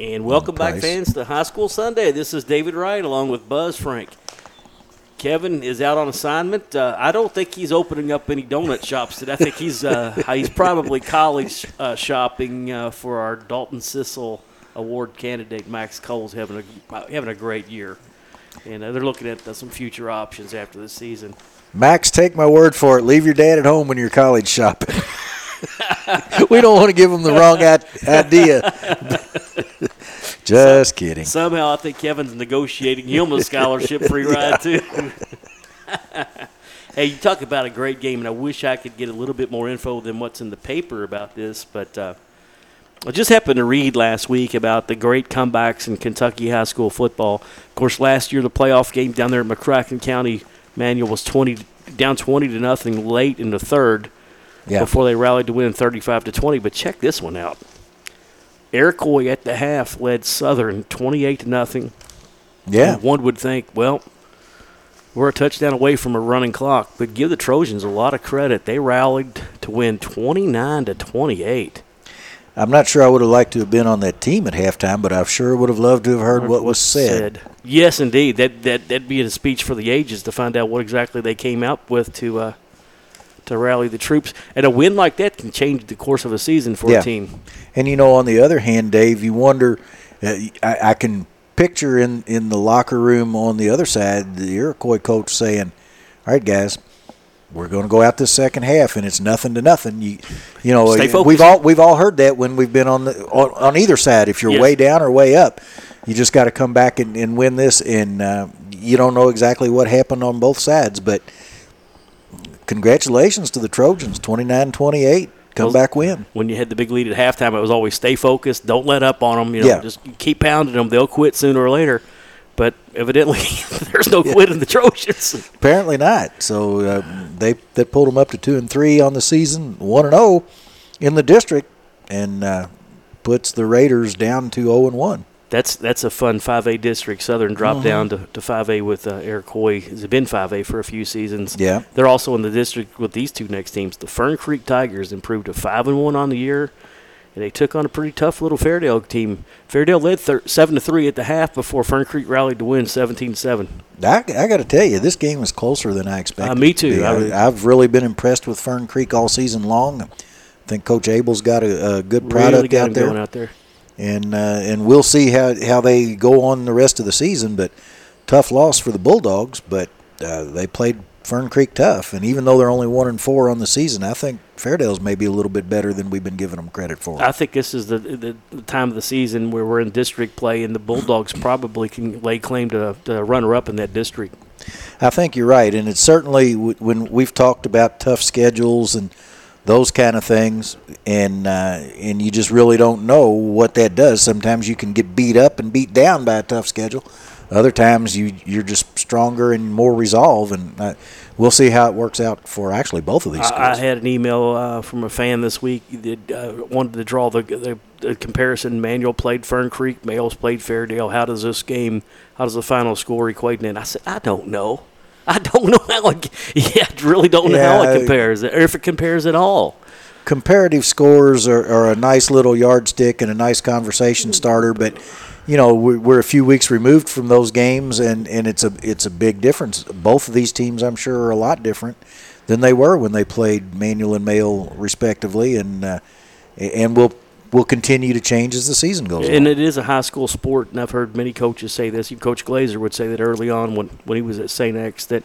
And welcome back, Price. fans, to High School Sunday. This is David Wright along with Buzz Frank. Kevin is out on assignment. Uh, I don't think he's opening up any donut shops today. I think he's uh, he's probably college uh, shopping uh, for our Dalton Sissel Award candidate Max Cole's having a having a great year, and uh, they're looking at uh, some future options after the season. Max, take my word for it. Leave your dad at home when you're college shopping. we don't want to give him the wrong idea. Just kidding. Somehow, I think Kevin's negotiating him a scholarship free ride too. hey, you talk about a great game, and I wish I could get a little bit more info than what's in the paper about this, but uh, I just happened to read last week about the great comebacks in Kentucky high school football. Of course, last year the playoff game down there at McCracken County Manual was twenty down twenty to nothing late in the third Yeah. before they rallied to win 35 to 20. But check this one out. Iroquois at the half led Southern 28 to nothing. Yeah. And One would think, well, we're a touchdown away from a running clock, but give the Trojans a lot of credit. They rallied to win 29 to 28. I'm not sure I would have liked to have been on that team at halftime, but I sure would have loved to have heard what was said. Yes, indeed. That that that'd be a speech for the ages to find out what exactly they came out with to uh, to rally the troops. And a win like that can change the course of a season for Yeah. a team. And you know, on the other hand, Dave, you wonder. Uh, I, I can picture in in the locker room on the other side the Iroquois coach saying, "All right, guys, we're going to go out this second half, and it's nothing to nothing." You, you know, Stay focused. we've all we've all heard that when we've been on the on, on either side. If you're Yes. way down or way up, you just got to come back and, and win this. And uh, you don't know exactly what happened on both sides, but congratulations to the Trojans, 29-28, come Those- back win. when you had the big lead at halftime, it was always stay focused, don't let up on them. You know, Yeah. just keep pounding them; they'll quit sooner or later. But evidently, there's no quit in the Trojans. Apparently not. So uh, they they pulled them up to two and three on the season, one and zero in the district, and uh, puts the Raiders down to zero and one. That's that's a fun 5A district. Southern dropped Mm-hmm. down to, to 5A with uh, Iroquois. It's been 5A for a few seasons. Yeah. They're also in the district with these two next teams. The Fern Creek Tigers improved to five and one on the year, and they took on a pretty tough little Fairdale team. Fairdale led thir- seven to three at the half before Fern Creek rallied to win 17-7. I, I got to tell you, this game was closer than I expected. Uh, me it to too. I was- I, have really been impressed with Fern Creek all season long. I think Coach Abel's got a, a good product really out there. out there. And uh, and we'll see how how they go on the rest of the season. But tough loss for the Bulldogs, but uh, they played Fern Creek tough, and even though they're only one and four on the season, I think Fairdale's maybe a little bit better than we've been giving them credit for. I think this is the, the the time of the season where we're in district play, and the Bulldogs probably can lay claim to, to runner up in that district. I think you're right, and it's certainly w- when we've talked about tough schedules and those kind of things, and uh, and you just really don't know what that does. Sometimes you can get beat up and beat down by a tough schedule. Other times you you're just stronger and more resolve, and uh, we'll see how it works out for actually both of these. I, I had an email uh, from a fan this week that uh, wanted to draw the, the, the comparison. Manual played Fern Creek, Males played Fairdale. How does this game, how does the final score equate? And I said, I don't know. I don't know how it, yeah, I really don't know how it compares, or if it compares at all. comparative scores are, are a nice little yardstick and a nice conversation starter, but you know we're, we're a few weeks removed from those games, and, and it's a it's a big difference. Both of these teams, I'm sure, are a lot different than they were when they played Manual and Male respectively, and uh, and will will continue to change as the season goes on. And on. it is a high school sport, and I've heard many coaches say this. Even Coach Glaser would say that early on when, when he was at St. X that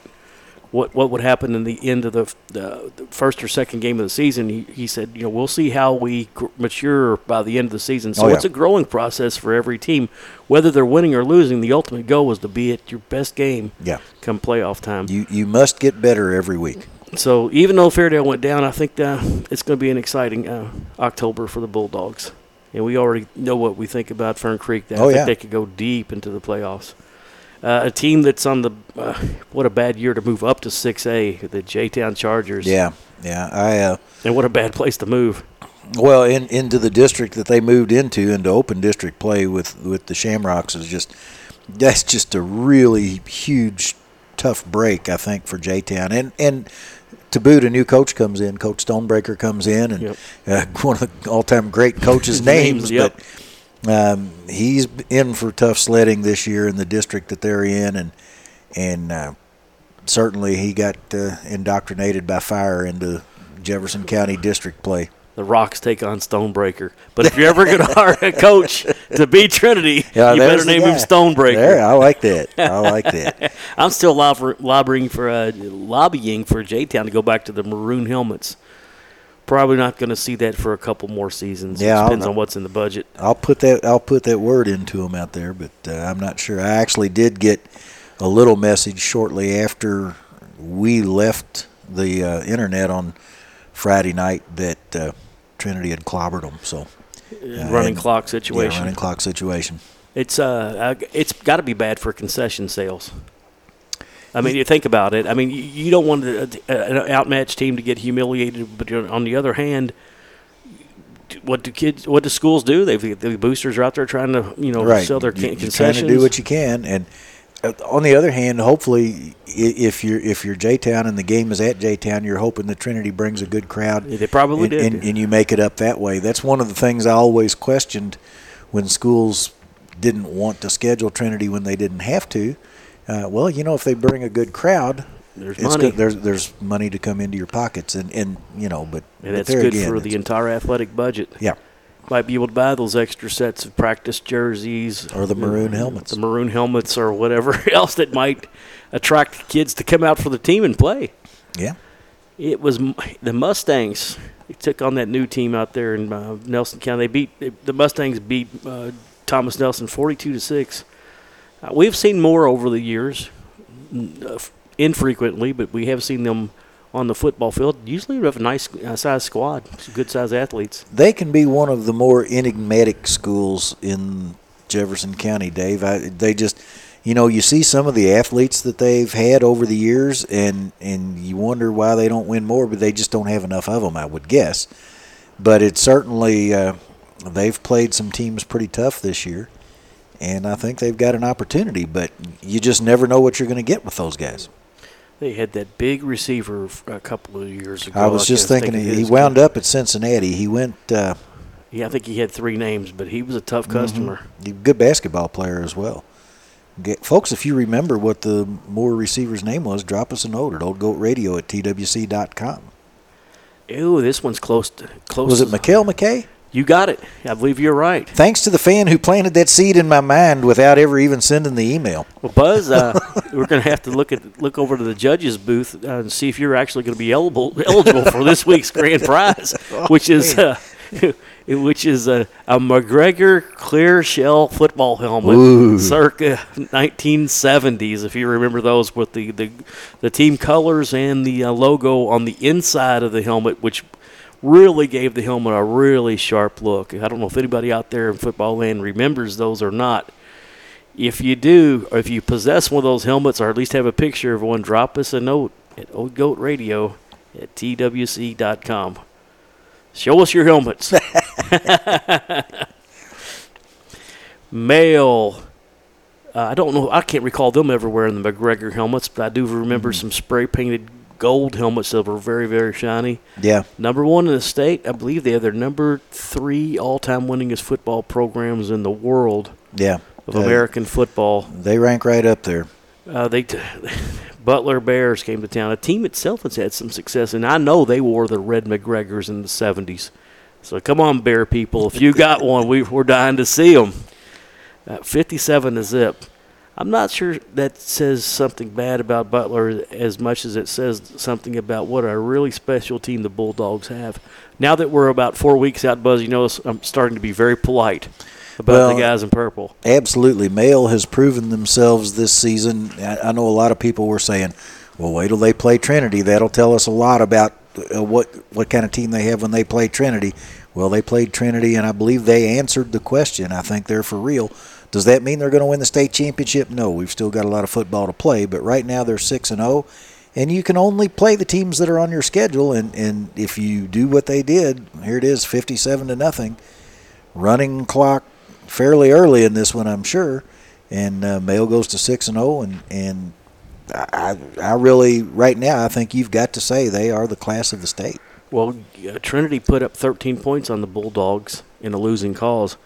what what would happen in the end of the, the, the first or second game of the season. He, he said, you know, we'll see how we gr- mature by the end of the season. So Oh, yeah. it's a growing process for every team, whether they're winning or losing. The ultimate goal is to be at your best game yeah, come playoff time. you you must get better every week. So even though Fairdale went down, I think uh, it's going to be an exciting uh, October for the Bulldogs. And we already know what we think about Fern Creek. That I Oh, think yeah. they could go deep into the playoffs. Uh, a team that's on the uh, what a bad year to move up to 6A, the J Town Chargers. Yeah, yeah. I uh, And what a bad place to move. Well, in, into the district that they moved into, into open district play with with the Shamrocks is just that's just a really huge, tough break, I think, for J Town. And and to boot, a new coach comes in. Coach Stonebreaker comes in, and Yep. uh, one of the all time great coaches' names. Names, yep. But Um, he's in for tough sledding this year in the district that they're in, and and uh, certainly he got uh, indoctrinated by fire into Jefferson County district play. The Rocks take on Stonebreaker. But if you're ever going to hire a coach to beat Trinity, Yeah, you better name him. Stonebreaker. There, I like that. I like that. I'm still lobbying for uh, lobbying for J Town to go back to the maroon helmets. Probably not going to see that for a couple more seasons. Yeah, I'll- depends on what's in the budget. I'll put that I'll put that word into them out there, but uh, I'm not sure. I actually did get a little message shortly after we left the uh, internet on Friday night that uh, Trinity had clobbered them. So running and- clock yeah, situation. running clock situation. It's uh, uh, it's got to be bad for concession sales. I mean, you think about it. I mean, you, don't want an outmatched team to get humiliated, but on the other hand, what do kids, what do schools do? They the boosters are out there trying to you know right. sell their You- you're concessions. trying to do what you can, and uh, on the other hand, hopefully, if you're if you're J Town and the game is at J Town, you're hoping the Trinity brings a good crowd. They probably and, did. and, and you make it up that way. That's one of the things I always questioned when schools didn't want to schedule Trinity when they didn't have to. Uh, well, you know, if they bring a good crowd, There's it's money. good- there's there's money to come into your pockets, and, and you know, but, and that's good again, for the entire athletic budget. yeah. Might be able to buy those extra sets of practice jerseys Or the maroon helmets. the maroon helmets, or whatever else that might attract kids to come out for the team and play. Yeah. It was the Mustangs. They took on that new team out there in uh, Nelson County. They beat they, the Mustangs beat uh, Thomas Nelson forty-two to six. Uh, we've seen more over the years, uh, infrequently, but we have seen them on the football field. Usually, have a nice uh, size squad, good size athletes. they can be one of the more enigmatic schools in Jefferson County, Dave. I, they just, you know, you see some of the athletes that they've had over the years, and and you wonder why they don't win more, but they just don't have enough of them, I would guess. But it's certainly uh, they've played some teams pretty tough this year, and I think they've got an opportunity. But you just never know what you're going to get with those guys. They had that big receiver a couple of years ago. I was just can't thinking think he wound name. up at Cincinnati. He went. Uh, Yeah, I think he had three names, but he was a tough customer. He's a good basketball player as well. Get, folks, if you remember what the Moore receiver's name was, drop us a note at oldgoatradio at twc.com. Ooh, this one's close to close. Was it Mekale McKay? You got it. I believe you're right. Thanks to the fan who planted that seed in my mind without ever even sending the email. Well, Buzz, uh, we're going to have to look at look over to the judges' booth uh, and see if you're actually going to be eligible eligible for this week's grand prize, which is uh, which is a, a McGregor clear shell football helmet, Ooh. circa 1970s. If you remember those with the the, the team colors and the uh, logo on the inside of the helmet, which really gave the helmet a really sharp look. I don't know if anybody out there in football land remembers those or not. If you do, or if you possess one of those helmets, or at least have a picture of one, drop us a note at Old Goat Radio at twc.com. Show us your helmets. Male. Uh, I don't know. I can't recall them ever wearing the McGregor helmets, but I do remember some spray painted gold helmets that were very, very shiny. Yeah, Number one in the state. I believe they have their number three all time winningest football programs in the world yeah. of Uh, American football. They rank right up there. Uh, they t- Butler Bears came to town. A team itself has had some success, and I know they wore the red McGregors in the '70s. So come on, Bear people, if you got one, we, we're dying to see them. Uh, 57 to zip. I'm not sure that says something bad about Butler as much as it says something about what a really special team the Bulldogs have. Now that we're about four weeks out, Buzz, you know I'm starting to be very polite about Well, the guys in purple. Absolutely. Male has proven themselves this season. I, I know a lot of people were saying, well, wait till they play Trinity. That'll tell us a lot about uh, what, what kind of team they have when they play Trinity. Well, they played Trinity, and I believe they answered the question. I think they're for real. Does that mean they're going to win the state championship? No, we've still got a lot of football to play, but right now they're 6 and 0, and you can only play the teams that are on your schedule and and if you do what they did, here it is 57 to nothing. Running clock fairly early in this one, I'm sure. And uh, Male goes to six and zero, and and I I really right now I think you've got to say they are the class of the state. Well, Trinity put up 13 points on the Bulldogs in a losing cause.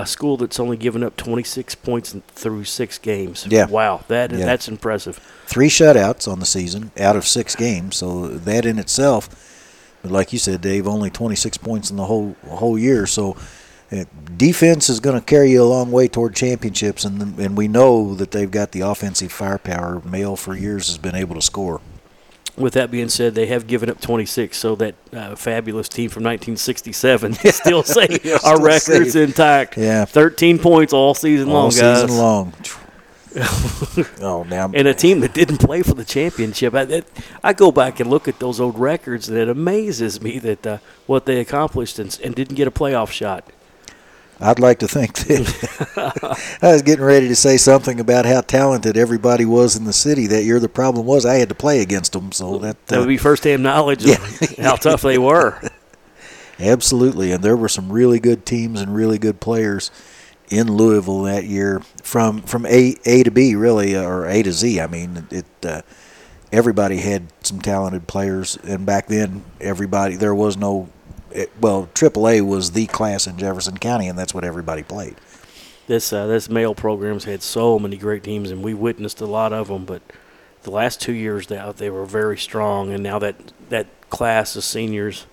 A school that's only given up 26 points through six games. Yeah. Wow, that Yeah. that's impressive. Three shutouts on the season out of six games. So that in itself, like you said, Dave, only 26 points in the whole whole year. So uh, defense is going to carry you a long way toward championships, and and we know that they've got the offensive firepower. Male for years has been able to score. With that being said, they have given up 26, so that uh, fabulous team from 1967 still say Yeah, our still record's safe. intact. Yeah. 13 points all season all long, guys. season long. oh, now And a team that didn't play for the championship. I, that, I go back and look at those old records, and it amazes me that uh, what they accomplished and, and didn't get a playoff shot. I'd like to think that I was getting ready to say something about how talented everybody was in the city that year. The problem was I had to play against them, so that That uh, would be firsthand knowledge Yeah. of how tough they were. absolutely. And there were some really good teams and really good players in Louisville that year, from from A A to B, really, uh, or A to Z. I mean, it. Uh, everybody had some talented players, and back then, everybody there was no. It, well, AAA was the class in Jefferson County, and that's what everybody played. This uh, this Male program's had so many great teams, and we witnessed a lot of them. But the last two years, they they were very strong, and now that that class of seniors,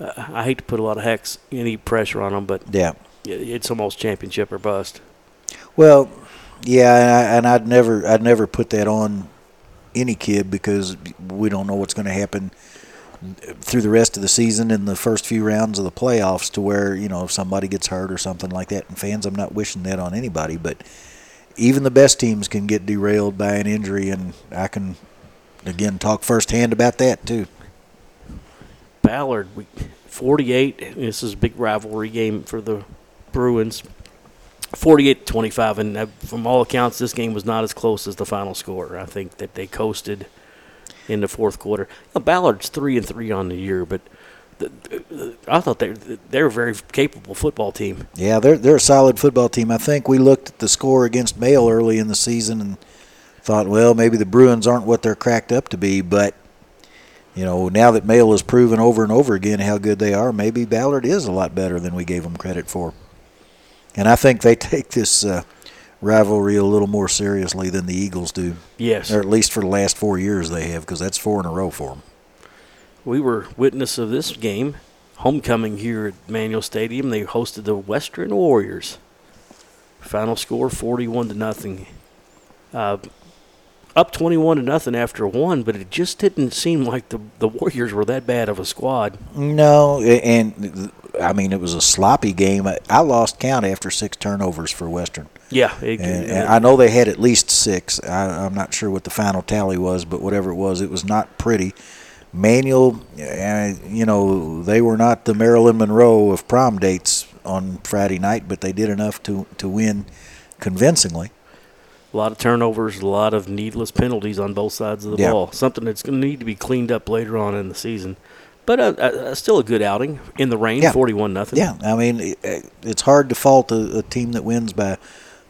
uh, I hate to put a lot of hex any pressure on them, but Yeah. it's almost championship or bust. Well, yeah, and, I, and I'd never, I'd never put that on any kid because we don't know what's going to happen through the rest of the season and the first few rounds of the playoffs. To where you know if somebody gets hurt or something like that, and fans, I'm not wishing that on anybody, but even the best teams can get derailed by an injury, and I can again talk firsthand about that too. Ballard, we, 48. This is a big rivalry game for the Bruins. 48 25, and from all accounts, this game was not as close as the final score. I think that they coasted in the fourth quarter. Ballard's three and three on the year, but the, the, I thought they they're a very capable football team. Yeah, they're they're a solid football team. I think we looked at the score against Male early in the season and thought, well, maybe the Bruins aren't what they're cracked up to be, but you know, now that Male has proven over and over again how good they are, maybe Ballard is a lot better than we gave them credit for. And I think they take this uh, rivalry a little more seriously than the Eagles do, Yes, or at least for the last four years they have, because that's four in a row for them. we were witness of this game, homecoming here at Manual Stadium. They hosted the Western Warriors. Final score 41 to nothing. Uh, up 21 to nothing after one, but it just didn't seem like the the Warriors were that bad of a squad. No, and I mean it was a sloppy game. I- I lost count after six turnovers for Western. Yeah, it, And, and I know they had at least six. I, I'm not sure what the final tally was, but whatever it was, it was not pretty. Manual, uh, you know, they were not the Marilyn Monroe of prom dates on Friday night, but they did enough to to win convincingly. a lot of turnovers, a lot of needless penalties on both sides of the Yeah. ball. Something that's going to need to be cleaned up later on in the season. But uh, uh, still a good outing in the rain, Yeah. 41 nothing. Yeah, I mean, it- it's hard to fault a, a team that wins by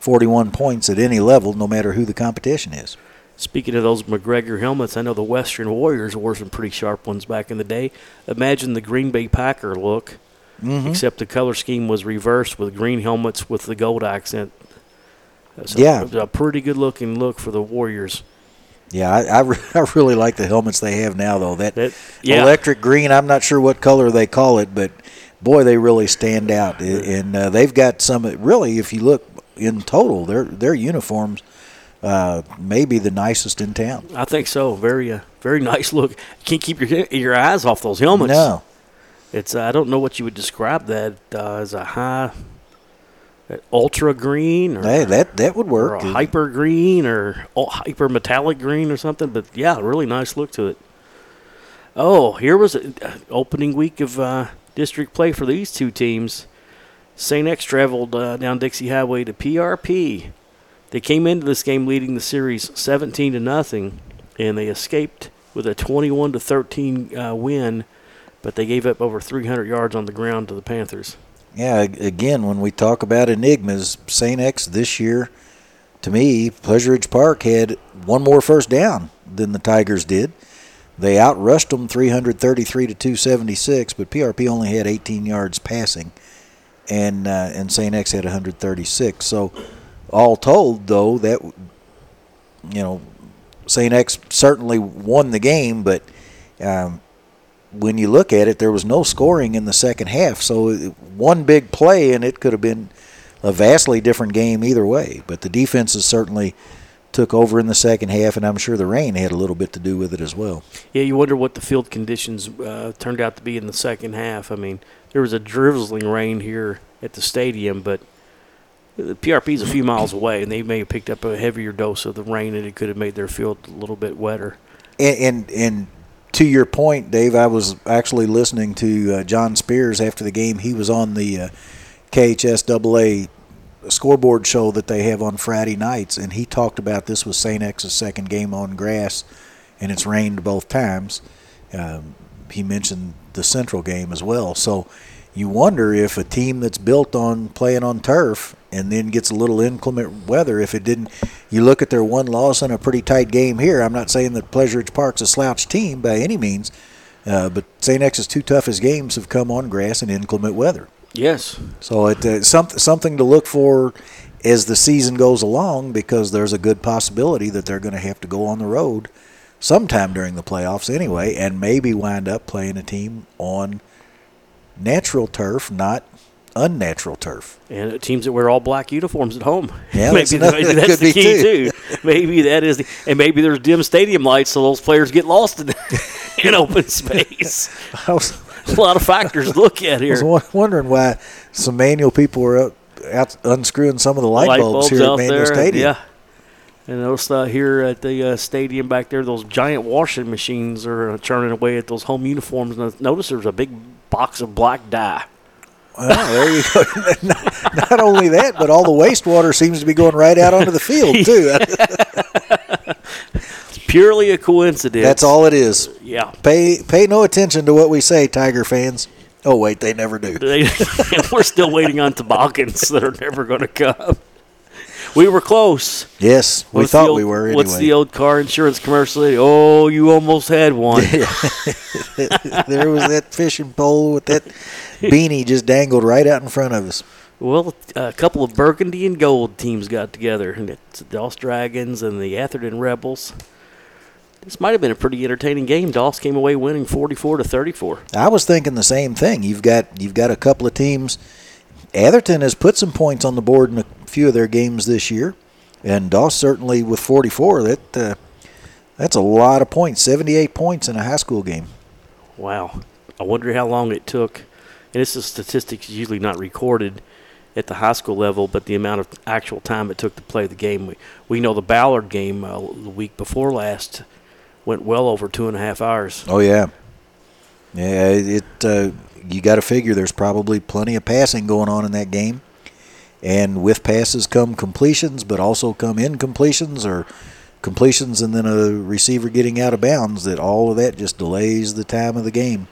41 points at any level, no matter who the competition is. Speaking of those McGregor helmets, I know the Western Warriors wore some pretty sharp ones back in the day. Imagine the Green Bay Packer look, Mm-hmm. except the color scheme was reversed with green helmets with the gold accent. So Yeah. a pretty good looking look for the Warriors. Yeah, I, I, re- I really like the helmets they have now, though. That, That yeah, electric green, I'm not sure what color they call it, but boy, they really stand out. And uh, they've got some, really, if you look in total, their, their uniforms uh, may be the nicest in town. I think so. Very uh, very nice look. Can't keep your your eyes off those helmets. No. It's uh, I don't know what you would describe that uh, as a high uh, ultra green or, Hey, that, that would or work. a hyper green or hyper metallic green or something. But yeah, really nice look to it. Oh, here was an opening week of uh, district play for these two teams. St. X traveled uh, down Dixie Highway to PRP. They came into this game leading the series 17 to nothing, and they escaped with a 21 to 13 uh, win. But they gave up over 300 yards on the ground to the Panthers. Yeah, again, when we talk about enigmas, St. X this year, to me, Pleasure Ridge Park had one more first down than the Tigers did. They outrushed them 333 to 276, but PRP only had 18 yards passing. And uh, and St. X had 136. So, all told, though, that you know, St. X certainly won the game, but um, when you look at it, there was no scoring in the second half. So one big play, and it could have been a vastly different game either way. But the defenses certainly took over in the second half, and I'm sure the rain had a little bit to do with it as well. Yeah, you wonder what the field conditions uh, turned out to be in the second half. I mean, there was a drizzling rain here at the stadium, but the PRP is a few miles away, and they may have picked up a heavier dose of the rain, and it could have made their field a little bit wetter. And and, and to your point, Dave, I was actually listening to uh, John Spears after the game. He was on the uh, KHSAA scoreboard show that they have on Friday nights, and he talked about this was St. X's second game on grass, and it's rained both times. Um, he mentioned the Central game as well. So you wonder if a team that's built on playing on turf and then gets a little inclement weather, if it didn't, you look at their one loss in a pretty tight game here. I'm not saying that Pleasure Ridge Park's a slouch team by any means, uh, but St. X's two toughest games have come on grass and inclement weather. Yes. So it's uh, some, something to look for as the season goes along because there's a good possibility that they're going to have to go on the road sometime during the playoffs anyway and maybe wind up playing a team on natural turf, not unnatural turf. And teams that wear all black uniforms at home. Yeah, maybe, that's, maybe that's the key too. too. maybe that is, the, and maybe there's dim stadium lights, so those players get lost in, in open space. Was, a lot of factors to look at here. I was wondering why some manual people were out, out unscrewing some of the light, light bulbs, bulbs, here at Manual Stadium. Yeah. And those uh, here at the uh, stadium back there, those giant washing machines are uh, churning away at those home uniforms. And notice there's a big box of black dye. Well, there you go. not, not, only that, but all the wastewater seems to be going right out onto the field too. it's purely a coincidence. That's all it is. Yeah. Pay pay no attention to what we say, Tiger fans. Oh wait, they never do. we're still waiting on toboggans that are never going to come. We were close. Yes, we what's thought old, we were. Anyway. What's the old car insurance commercial? Oh, you almost had one. there was that fishing pole with that beanie just dangled right out in front of us. Well, a couple of burgundy and gold teams got together, and it's the Doss Dragons and the Atherton Rebels. This might have been a pretty entertaining game. Doss came away winning 44 to 34. I was thinking the same thing. You've got you've got a couple of teams. Atherton has put some points on the board in a few of their games this year, and Doss certainly with 44. That uh, that's a lot of points. 78 points in a high school game. Wow. I wonder how long it took. And this is statistics usually not recorded at the high school level, but the amount of actual time it took to play the game. We, we know the Ballard game uh, the week before last went well over two and a half hours. Oh yeah, yeah. It uh, you got to figure there's probably plenty of passing going on in that game, and with passes come completions, but also come incompletions or completions and then a receiver getting out of bounds. That all of that just delays the time of the game.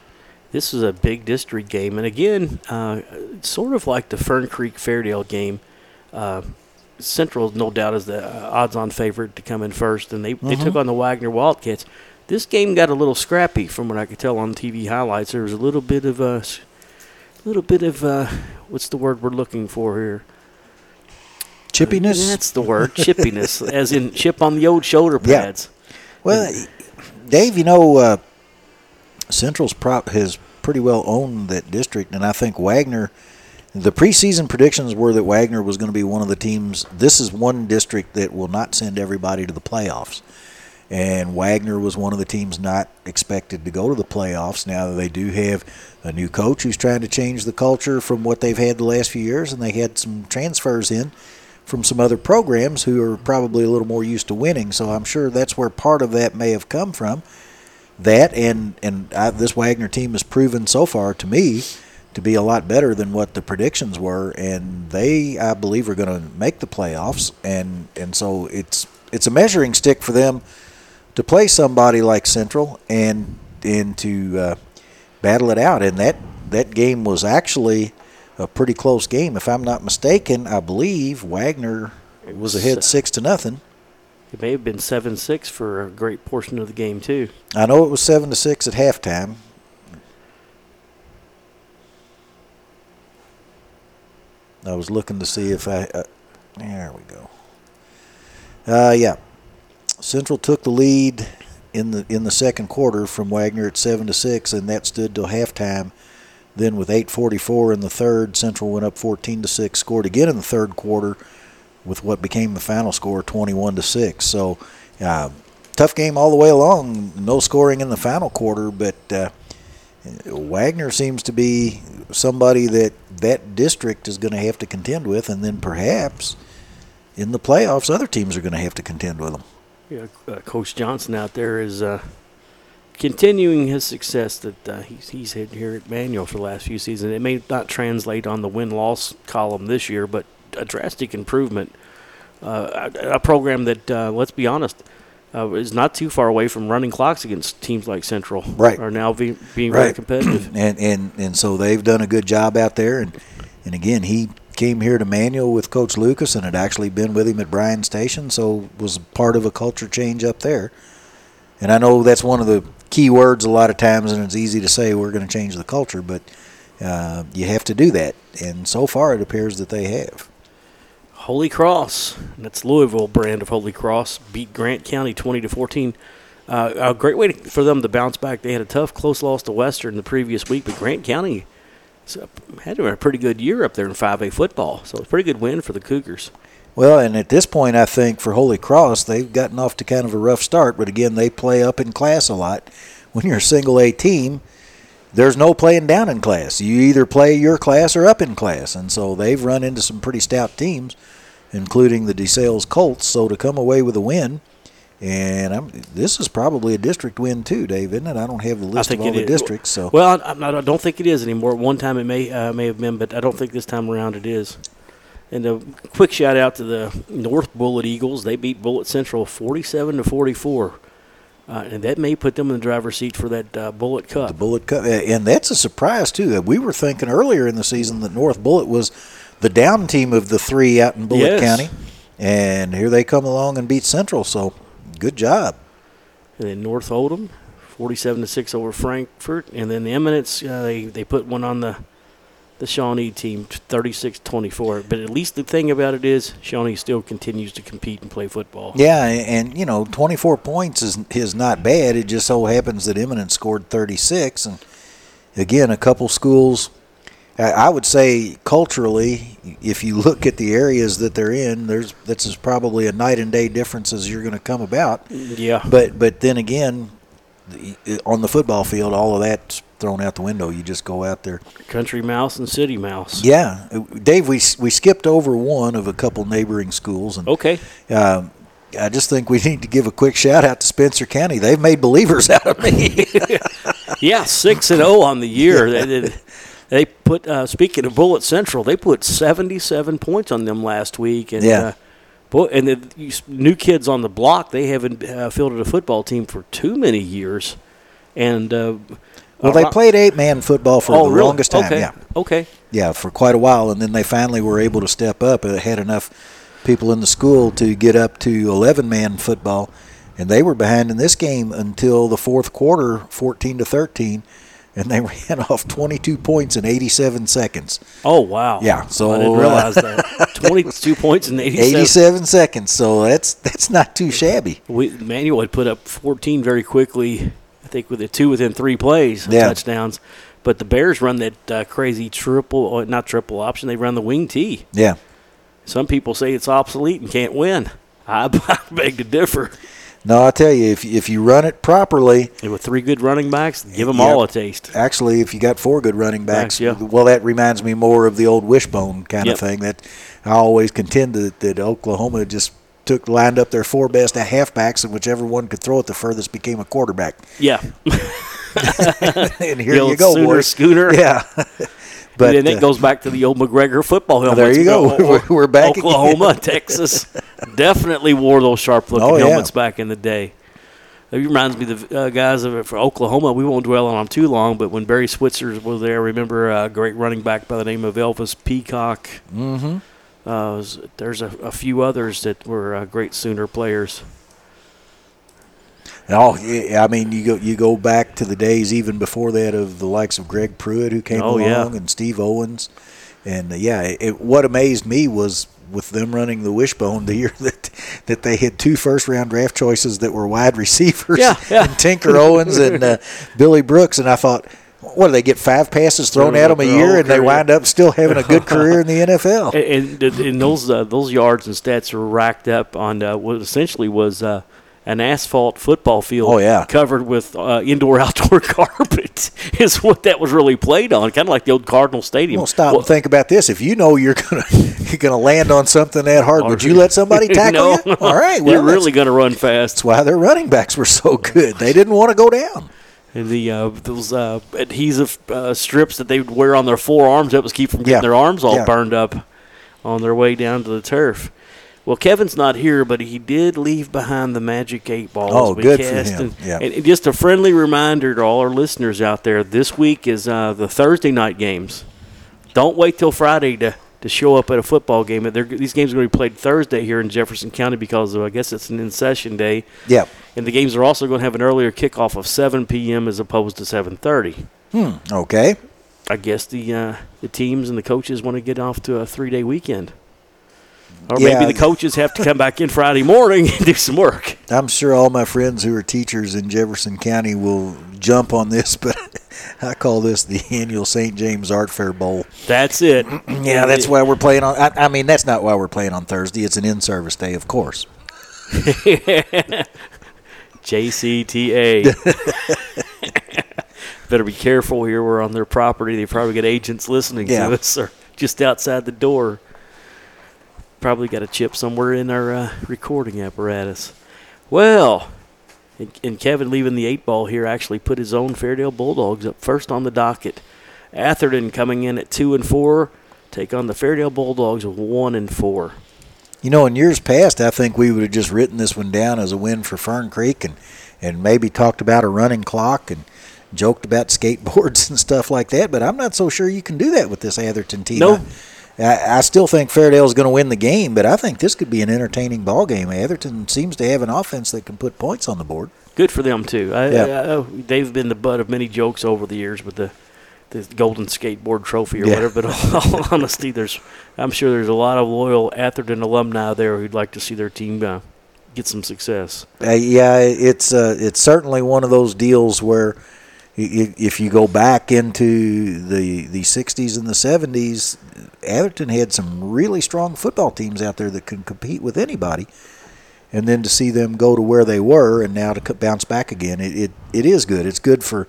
This is a big district game, and again, uh, sort of like the Fern Creek Fairdale game. Uh, Central, no doubt, is the uh, odds-on favorite to come in first, and they, mm-hmm. they took on the Wagner Wildcats. This game got a little scrappy, from what I could tell on TV highlights. There was a little bit of a, little bit of uh, what's the word we're looking for here? Chippiness. Uh, that's the word, chippiness, as in chip on the old shoulder pads. Yeah. Well, Dave, you know, uh, Central's prop has pretty well owned that district, and I think Wagner the preseason predictions were that Wagner was going to be one of the teams. This is one district that will not send everybody to the playoffs. And Wagner was one of the teams not expected to go to the playoffs. Now they do have a new coach who's trying to change the culture from what they've had the last few years, and they had some transfers in from some other programs who are probably a little more used to winning. So I'm sure that's where part of that may have come from. That and and I, this Wagner team has proven so far to me to be a lot better than what the predictions were, and they, I believe, are going to make the playoffs, and and so it's it's a measuring stick for them to play somebody like Central and and to uh, battle it out, and that that game was actually a pretty close game, if I'm not mistaken. I believe Wagner was ahead six to nothing. It may have been seven six for a great portion of the game too. I know it was seven to six at halftime. I was looking to see if I. Uh, there we go. Uh, yeah, Central took the lead in the in the second quarter from Wagner at seven to six, and that stood till halftime. Then with 8:44 in the third, Central went up 14 to six. Scored again in the third quarter, with what became the final score, 21 to six. So, uh, tough game all the way along. No scoring in the final quarter, but uh, Wagner seems to be somebody that that district is going to have to contend with, and then perhaps in the playoffs, other teams are going to have to contend with them. Yeah, uh, Coach Johnson out there is uh, continuing his success that uh, he's, he's had here at Manual for the last few seasons. It may not translate on the win loss column this year, but a drastic improvement. Uh, a, a, program that, uh, let's be honest, uh, is not too far away from running clocks against teams like Central. Right. Are now be, being right. very competitive. and, and and so they've done a good job out there. And and again, he came here to Manual with Coach Lucas and had actually been with him at Bryan Station, so was part of a culture change up there. And I know that's one of the key words a lot of times, and it's easy to say we're going to change the culture, but uh, you have to do that. And so far, it appears that they have. Holy Cross, that's Louisville brand of Holy Cross, beat Grant County 20 to 14. Uh, a great way to, for them to bounce back. They had a tough, close loss to Western the previous week, but Grant County had a pretty good year up there in 5A football. So it's a pretty good win for the Cougars. Well, and at this point, I think for Holy Cross, they've gotten off to kind of a rough start. But again, they play up in class a lot. When you're a single A team, there's no playing down in class. You either play your class or up in class. And so they've run into some pretty stout teams, including the DeSales Colts. So to come away with a win – and I'm, this is probably a district win too, Dave, isn't it? I don't have the list of all the is. districts. So well, I, I, don't think it is anymore. One time it may uh, may have been, but I don't think this time around it is. And a quick shout out to the North Bullitt Eagles. They beat Bullitt Central 47 to 44. Uh, and that may put them in the driver's seat for that uh, Bullitt Cup. The Bullitt Cup, and that's a surprise too. We were thinking earlier in the season that North Bullitt was the down team of the three out in Bullet yes. County, and here they come along and beat Central. So Good job. And then North Oldham, 47 to 6 over Frankfort. And then the Eminence, uh, they, they put one on the the Shawnee team, 36-24. But at least the thing about it is Shawnee still continues to compete and play football. Yeah, and, and you know, 24 points is is not bad. It just so happens that Eminence scored 36. And again, a couple schools – I would say culturally, if you look at the areas that they're in, there's this is probably a night and day difference as you're going to come about. Yeah. But but then again, on the football field, all of that's thrown out the window. You just go out there. Country mouse and city mouse. Yeah, Dave. We we skipped over one of a couple neighboring schools. And, okay. Um, I just think we need to give a quick shout out to Spencer County. They've made believers out of me. yeah, six and zero oh on the year. Yeah. They put uh, speaking of Bullitt Central, they put 77 points on them last week, and yeah. uh, and the new kids on the block. They haven't uh, fielded a football team for too many years, and uh, well, they played eight man football for oh, the really? longest time. Okay. Yeah, okay, yeah, for quite a while, and then they finally were able to step up. It had enough people in the school to get up to 11 man football, and they were behind in this game until the fourth quarter, 14 to 13 and they ran off 22 points in 87 seconds. Oh wow! Yeah, so I didn't realize uh, that 22 points in 87. 87 seconds. So that's that's not too shabby. We, Manual had put up 14 very quickly. I think with the two within three plays, yeah. touchdowns. But the Bears run that uh, crazy triple, not triple option. They run the wing T. Yeah. Some people say it's obsolete and can't win. I, I beg to differ. No, I tell you, if if you run it properly, and with three good running backs, give them yep. all a taste. Actually, if you got four good running backs, yeah. well, that reminds me more of the old wishbone kind yep. of thing. That I always contended that, that Oklahoma just took lined up their four best halfbacks, and whichever one could throw it the furthest became a quarterback. Yeah. and here you go, Sooner boys. Scooter. Yeah. But and then it uh, goes back to the old McGregor football helmets. There you go. We're, we're back. Oklahoma, Texas, definitely wore those sharp-looking oh, yeah. helmets back in the day. It reminds me of the uh, guys of for Oklahoma. We won't dwell on them too long, but when Barry Switzer was there, remember a great running back by the name of Elvis Peacock. Mm-hmm. Uh, was, there's a, a, few others that were uh, great Sooner players. Oh, yeah, I mean, you go you go back to the days even before that of the likes of Greg Pruitt who came oh, along yeah. and Steve Owens. And uh, yeah, it, what amazed me was with them running the wishbone the year that that they had two first round draft choices that were wide receivers, Yeah, yeah. and Tinker Owens and uh, Billy Brooks, and I thought. What do they get? Five passes thrown at them a year, whole and they wind up still having a good career in the NFL. And, and, and those uh, those yards and stats are racked up on uh, what essentially was uh, an asphalt football field. Oh, yeah. covered with uh, indoor outdoor carpet is what that was really played on, kind of like the old Cardinal Stadium. Well, stop Well, and think about this. If you know you're gonna you're gonna land on something that hard, would you let somebody tackle no, you? All right, well, you're really going to run fast. That's why their running backs were so good. They didn't want to go down. And the uh, those uh, adhesive uh, strips that they would wear on their forearms that was keep from getting Yeah. their arms all Yeah. burned up on their way down to the turf. Well, Kevin's not here, but he did leave behind the magic eight ball. Oh, we good for him. And, Yeah. and- just a friendly reminder to all our listeners out there: this week is uh, the Thursday night games. Don't wait till Friday to, to show up at a football game. They're, these games are going to be played Thursday here in Jefferson County because of, I guess it's an in session day. Yeah. And the games are also going to have an earlier kickoff of 7 p.m. as opposed to 7:30. Hmm. Okay. I guess the uh, the teams and the coaches want to get off to a three day weekend, or Yeah. maybe the coaches have to come back in Friday morning and do some work. I'm sure all my friends who are teachers in Jefferson County will jump on this, but I call this the annual St. James Art Fair Bowl. That's it. Yeah, that's why we're playing on. I, I mean, that's not why we're playing on Thursday. It's an in-service day, of course. JCTA. Better be careful here. We're on their property. They probably got agents listening Yeah. to us or just outside the door. Probably got a chip somewhere in our uh, recording apparatus. Well, and, and Kevin leaving the eight ball here actually put his own Fairdale Bulldogs up first on the docket. Atherton coming in at two and four, take on the Fairdale Bulldogs one and four. You know, in years past, I think we would have just written this one down as a win for Fern Creek and, and maybe talked about a running clock and joked about skateboards and stuff like that. But I'm not so sure you can do that with this Atherton team. No. I, I still think Fairdale's going to win the game, but I think this could be an entertaining ball game. Atherton seems to have an offense that can put points on the board. Good for them too. I, Yeah. I- I- they've been the butt of many jokes over the years with the the golden skateboard trophy or Yeah. whatever. But all, all honesty, there's I'm sure there's a lot of loyal Atherton alumni there who'd like to see their team uh, get some success. Uh, yeah, it's uh, it's certainly one of those deals where if you go back into the the 60s and the 70s, Atherton had some really strong football teams out there that could compete with anybody. And then to see them go to where they were and now to bounce back again, it, it, it is good. It's good for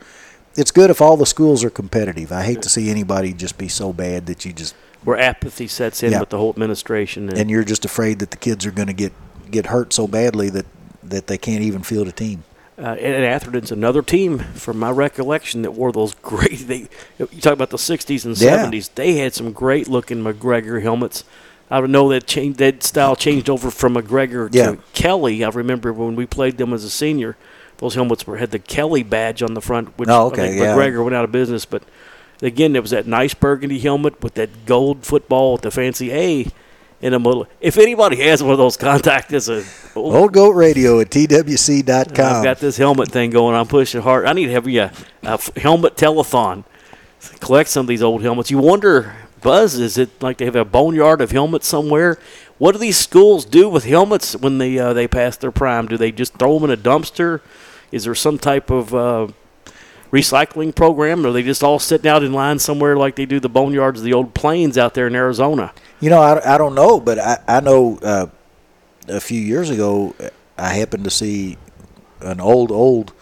it's good if all the schools are competitive. I hate to see anybody just be so bad that you just Where apathy sets in Yeah. with the whole administration. And, and you're just afraid that the kids are going to get get hurt so badly that that they can't even field a team. Uh, and Atherton's another team, from my recollection, that wore those great. They, you talk about the '60s and Yeah. '70s. They had some great looking McGregor helmets. I know that change, that style changed over from McGregor Yeah. to Kelly. I remember when we played them as a senior, those helmets were had the Kelly badge on the front, which Oh, I okay, think yeah. McGregor went out of business. But again, there was that nice burgundy helmet with that gold football with the fancy A in the middle. If anybody has one of those, contact us. at Old Goat Radio at twc.com. I've got this helmet thing going. I'm pushing hard. I need to have a f- helmet telethon. Collect some of these old helmets. You wonder, Buzz, is it like they have a boneyard of helmets somewhere? What do these schools do with helmets when they uh, they pass their prime? Do they just throw them in a dumpster? Is there some type of uh, recycling program? Or they just all sitting out in line somewhere like they do the boneyards of the old planes out there in Arizona? You know, I, I don't know, but I, I know uh, a few years ago I happened to see an old, old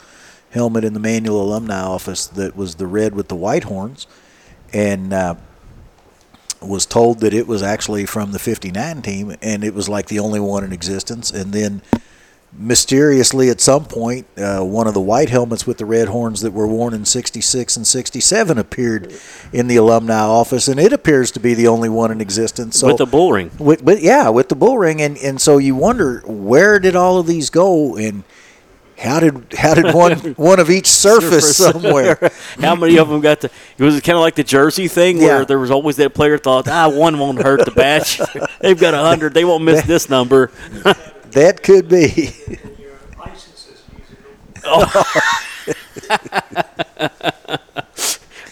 helmet in the Manual Alumni office that was the red with the white horns and uh, was told that it was actually from the 59 team and it was like the only one in existence. And then mysteriously at some point uh, one of the white helmets with the red horns that were worn in 66 and 67 appeared in the alumni office and it appears to be the only one in existence so with the bull ring. with, with yeah with the bull ring and, and so you wonder where did all of these go and how did how did one one of each surface somewhere How many of them got the? It was kind of like the Jersey thing where Yeah. there was always that player thought, ah, one won't hurt the batch. They've got a hundred. They won't miss this number. That could be.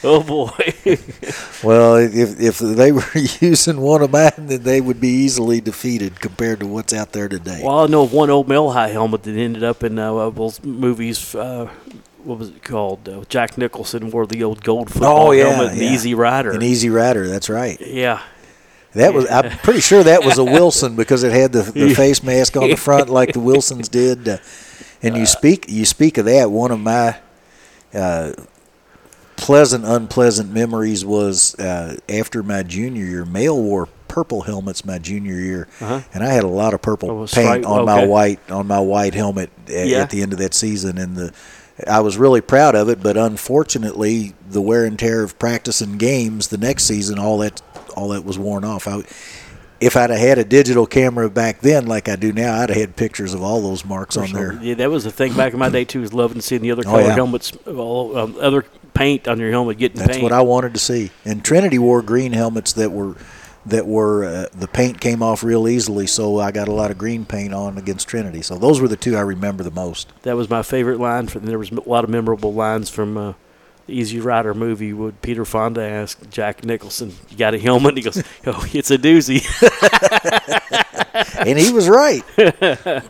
Oh boy. Well, if if they were using one of mine, then they would be easily defeated compared to what's out there today. well, I know of one old Male High helmet that ended up in uh, those movies. Uh, what was it called? Uh, Jack Nicholson wore the old gold football Oh, yeah, helmet, yeah. Easy Rider. An Easy Rider, that's right. yeah. That was I'm pretty sure that was a Wilson because it had the, the face mask on the front like the Wilsons did. Uh, and you speak you speak of that. One of my uh, pleasant unpleasant memories was uh, after my junior year. Male wore purple helmets my junior year, Uh-huh. and I had a lot of purple Oh, paint on my white on my white helmet at, Yeah. at the end of that season. And the I was really proud of it, but unfortunately, the wear and tear of practicing games the next season, all that all that was worn off. I, if I'd have had a digital camera back then, like I do now, I'd have had pictures of all those marks on there. Yeah, that was the thing back in my day too. Was loving seeing the other Oh, color yeah. helmets, all um, other paint on your helmet getting That's paint. what I wanted to see. And Trinity wore green helmets that were that were uh, the paint came off real easily, so I got a lot of green paint on against Trinity. So those were the two I remember the most. that was my favorite line. For there was a lot of memorable lines from uh, the Easy Rider movie. Would Peter Fonda ask Jack Nicholson, "You got a helmet?" And he goes, "Oh, it's a doozy." And he was right.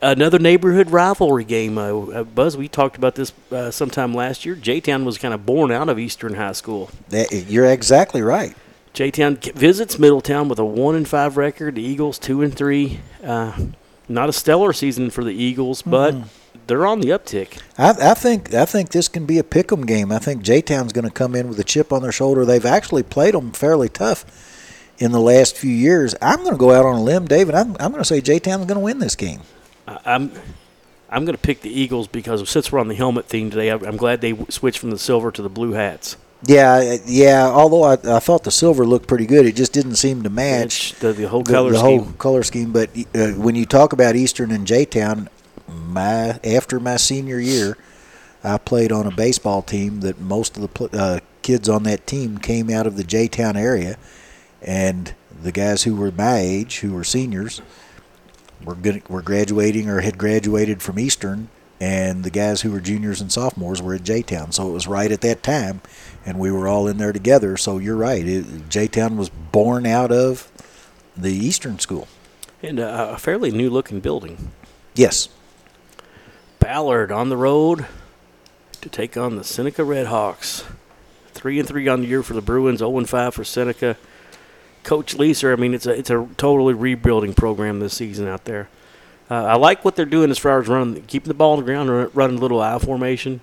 Another neighborhood rivalry game. Uh, uh, Buzz, we talked about this uh, sometime last year. J Town was kind of born out of Eastern High School. That, you're exactly right. J Town visits Middletown with a one and five record. The Eagles two and three. Uh, not a stellar season for the Eagles, but they're on the uptick. I, I think I think this can be a pick'em game. I think J Town's going to come in with a chip on their shoulder. They've actually played them fairly tough in the last few years. I'm going to go out on a limb, David. I'm, I'm going to say J Town's going to win this game. I- I'm I'm going to pick the Eagles because since we're on the helmet theme today, I'm I'm glad they w- switched from the silver to the blue hats. Yeah, yeah. Although I, I thought the silver looked pretty good, it just didn't seem to match the, the whole color the scheme. whole color scheme. But uh, when you talk about Eastern and J Town, my after my senior year, I played on a baseball team that most of the uh, kids on that team came out of the J Town area, and the guys who were my age, who were seniors, were good, were graduating or had graduated from Eastern, and the guys who were juniors and sophomores were at J Town. So it was right at that time, and we were all in there together. So you're right. J Town was born out of the Eastern School. and uh, a fairly new looking building. Yes. Ballard on the road to take on the Seneca Redhawks. Three and three on the year for the Bruins. Zero and five for Seneca. Coach Leeser, I mean, it's a it's a totally rebuilding program this season out there. Uh, I like what they're doing as far as running, keeping the ball on the ground, and running a little I formation,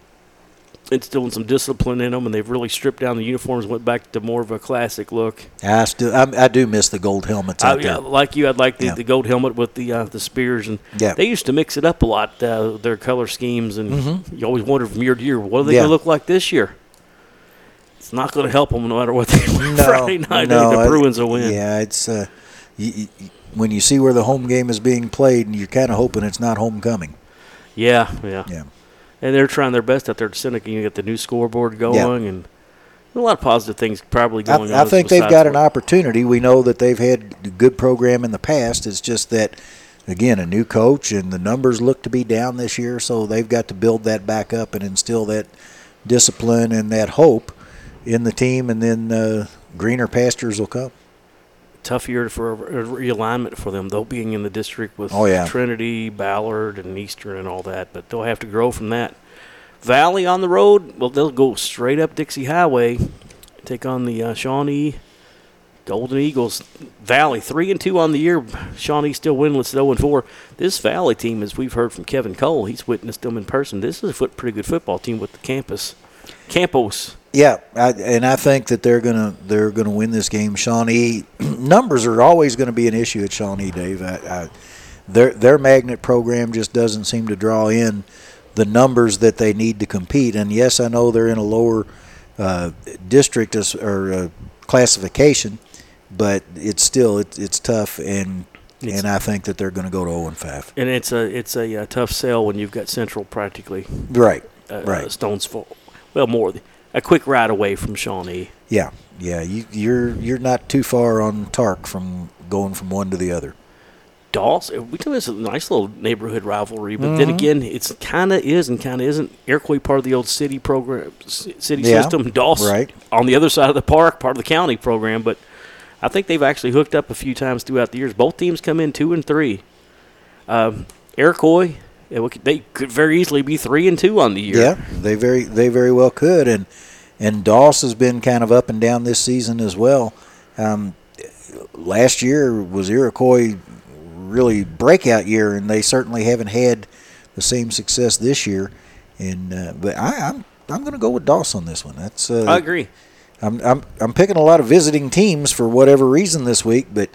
instilling some discipline in them, and they've really stripped down the uniforms, went back to more of a classic look. I still I, I do miss the gold helmets I, out yeah, like you, I'd like the, Yeah. the gold helmet with the uh, the spears, and Yeah. they used to mix it up a lot. Uh, their color schemes, and you always wonder from year to year, what are they Mm-hmm. Going to look like this year? It's not going to help them no matter what they win No, Friday night. No, the Bruins will win. Yeah, it's uh, you, you, when you see where the home game is being played, and you're kind of hoping it's not homecoming. yeah, yeah, Yeah. And they're trying their best out there at Seneca. You get the new scoreboard going, and a lot of positive things probably going on. I, I think they've got an opportunity. We know that they've had a good program in the past. It's just that, again, a new coach and the numbers look to be down this year, so they've got to build that back up and instill that discipline and that hope in the team, and then uh, greener pastures will come. Tough year for a realignment for them, though, being in the district with Oh, yeah. Trinity, Ballard, and Eastern and all that. But they'll have to grow from that. Valley on the road, well, they'll go straight up Dixie Highway, take on the uh, Shawnee Golden Eagles. Valley three and two on the year. Shawnee still winless, zero and four. This Valley team, as we've heard from Kevin Cole, he's witnessed them in person. This is a foot, pretty good football team with the campus, Campos. Yeah, I, and I think that they're gonna they're gonna win this game. Shawnee numbers are always going to be an issue at Shawnee, Dave. I, I, their their magnet program just doesn't seem to draw in the numbers that they need to compete. And yes, I know they're in a lower uh, district as, or uh, classification, but it's still it's it's tough. And It's- and I think that they're going to go to zero and five. And it's a it's a, uh tough sell when you've got Central practically Right. uh, Right. stones full. Well, more a quick ride away from Shawnee. Yeah. Yeah. You, you're you're not too far on Tark from going from one to the other. Dawson, we do this a nice little neighborhood rivalry, but then again, it's kind of is and kind of isn't. Iroquois part of the old city program, city Yeah, system. Dawson right. on the other side of the park, part of the county program. But I think they've actually hooked up a few times throughout the years. Both teams come in two and three. Um, Iroquois, they could very easily be three and two on the year. Yeah, they very they very well could, and and Doss has been kind of up and down this season as well. Um, last year was Iroquois really breakout year, and they certainly haven't had the same success this year. And uh, but I, I'm I'm going to go with Doss on this one. That's uh, I agree. I'm, I'm I'm picking a lot of visiting teams for whatever reason this week, but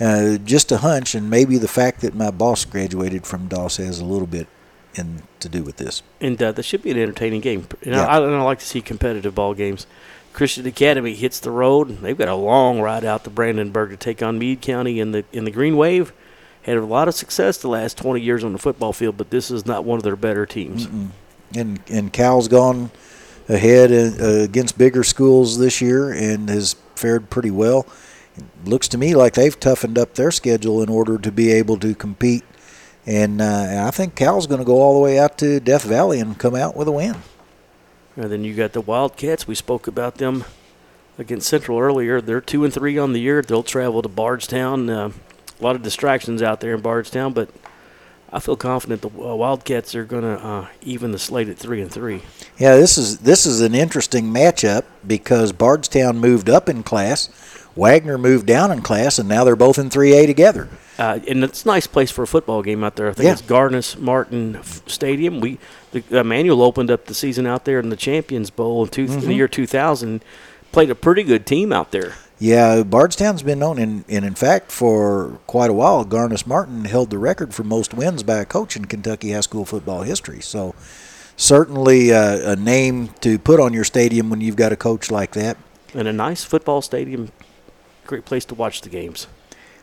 uh, just a hunch, and maybe the fact that my boss graduated from Doss has a little bit in to do with this. and uh, this should be an entertaining game. And Yeah. I, I, I like to see competitive ball games. Christian Academy hits the road. They've got a long ride out to Brandenburg to take on Meade County in the in the Green Wave. Had a lot of success the last 20 years on the football field, but this is not one of their better teams. and and Cal's gone ahead uh, against bigger schools this year and has fared pretty well. It looks to me like they've toughened up their schedule in order to be able to compete. And uh, I think Cal's going to go all the way out to Death Valley and come out with a win. And then you got the Wildcats. We spoke about them against Central earlier. They're two and three on the year. They'll travel to Bardstown. Uh, a lot of distractions out there in Bardstown, but I feel confident the uh, Wildcats are going to uh, even the slate at three and three. Yeah, this is this is an interesting matchup because Bardstown moved up in class, Waggener moved down in class, and now they're both in 3A together. Uh, and it's a nice place for a football game out there. I think Yeah. it's Garnis Martin Stadium. We the Manual opened up the season out there in the Champions Bowl in, two, Mm-hmm. the year 2000. Played a pretty good team out there. Yeah, Bardstown's been known, and, and in fact, for quite a while, Garnis Martin held the record for most wins by a coach in Kentucky high school football history. So, certainly uh, a name to put on your stadium when you've got a coach like that. And a nice football stadium. Great place to watch the games.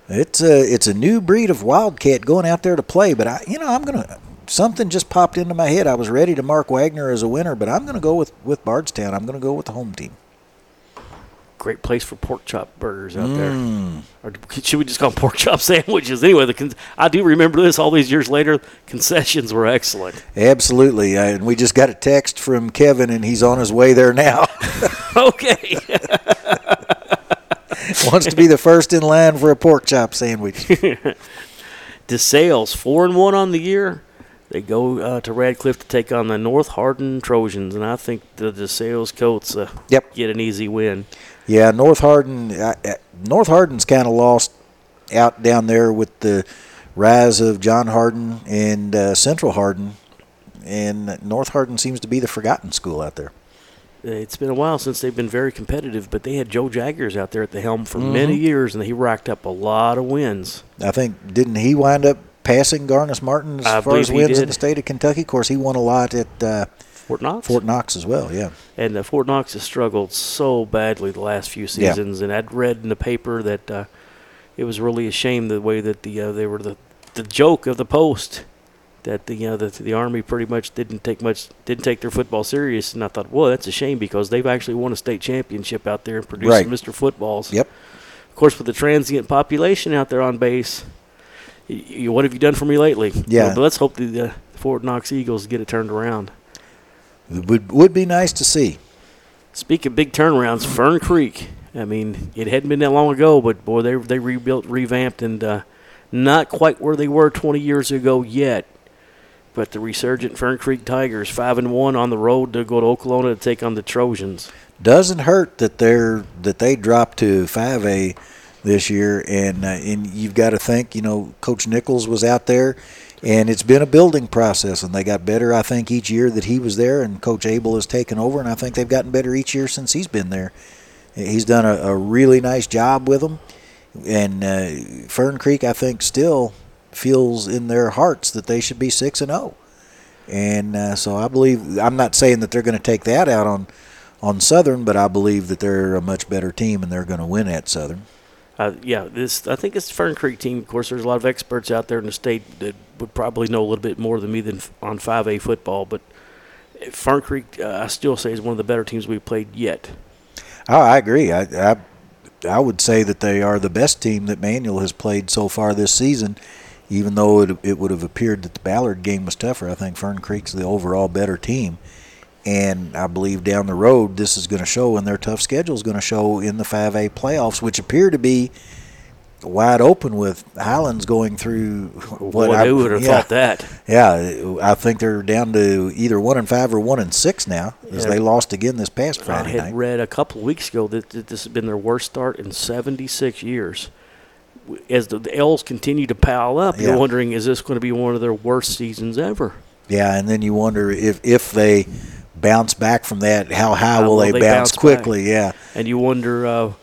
It's a it's a new breed of wildcat going out there to play. But I, you know, I'm gonna something just popped into my head. I was ready to mark Waggener as a winner, but I'm gonna go with with Bardstown. I'm gonna go with the home team. Great place for pork chop burgers out there. Or should we just call them pork chop sandwiches? Anyway, the con- I do remember this all these years later. Concessions were excellent. Absolutely, uh, and we just got a text from Kevin, and he's on his way there now. okay. Wants to be the first in line for a pork chop sandwich. DeSales, four and one on the year. They go uh, to Radcliff to take on the North Hardin Trojans, and I think the DeSales Colts uh, Yep. get an easy win. Yeah, North Hardin. Uh, North Hardin's kind of lost out down there with the rise of John Hardin and uh, Central Hardin, and North Hardin seems to be the forgotten school out there. Uh, It's been a while since they've been very competitive, but they had Joe Jaggers out there at the helm for Mm-hmm. many years, and he racked up a lot of wins. I think didn't he wind up passing Garnis Martin as I far as wins in the state of Kentucky? Of course, he won a lot at uh, Fort Knox. Fort Knox as well. Yeah. And uh, Fort Knox has struggled so badly the last few Yeah. seasons. And I'd read in the paper that uh, it was really a shame the way that the uh, they were the the joke of the post that the you know, the the army pretty much didn't take much didn't take their football serious. And I thought, well, that's a shame because they've actually won a state championship out there and produced Right. Mr. Footballs. Yep. Of course, with the transient population out there on base, y- y- what have you done for me lately? Yeah. Well, but let's hope the uh, Fort Knox Eagles get it turned around. It would would be nice to see. Speaking of big turnarounds, Fern Creek. I mean, it hadn't been that long ago, but boy, they they rebuilt, revamped, and uh, not quite where they were 20 years ago yet. But the resurgent Fern Creek Tigers, five and one on the road to go to Okolona to take on the Trojans. Doesn't hurt that they're that they dropped to five A this year, and uh, and you've got to think, you know, Coach Nichols was out there, and it's been a building process, and they got better, I think, each year that he was there, and Coach Abel has taken over, and I think they've gotten better each year since he's been there. He's done a, a really nice job with them, and uh, Fern Creek, I think, still feels in their hearts that they should be six and zero. And uh, so I believe I'm not saying that they're going to take that out on on Southern, but I believe that they're a much better team and they're going to win at Southern. Uh, yeah, this I think it's the Fern Creek team. Of course, there's a lot of experts out there in the state that would probably know a little bit more than me than on 5A football. But Fern Creek, uh, I still say, is one of the better teams we've played yet. Oh, I agree. I, I I would say that they are the best team that Manual has played so far this season, even though it, it would have appeared that the Ballard game was tougher, I think Fern Creek's the overall better team. And I believe down the road, this is going to show, and their tough schedule is going to show in the 5A playoffs, which appear to be wide open with Highlands going through. What Boy, I, who would have yeah, thought that? Yeah, I think they're down to either one and five or one and six now, as Yeah. they lost again this past Friday I had night. read a couple of weeks ago that, that this has been their worst start in 76 years. As the, the L's continue to pile up, Yeah. you're wondering, is this going to be one of their worst seasons ever? Yeah, and then you wonder if if they bounce back from that, how high How will they, they bounce, bounce back? quickly? Yeah, And you wonder uh,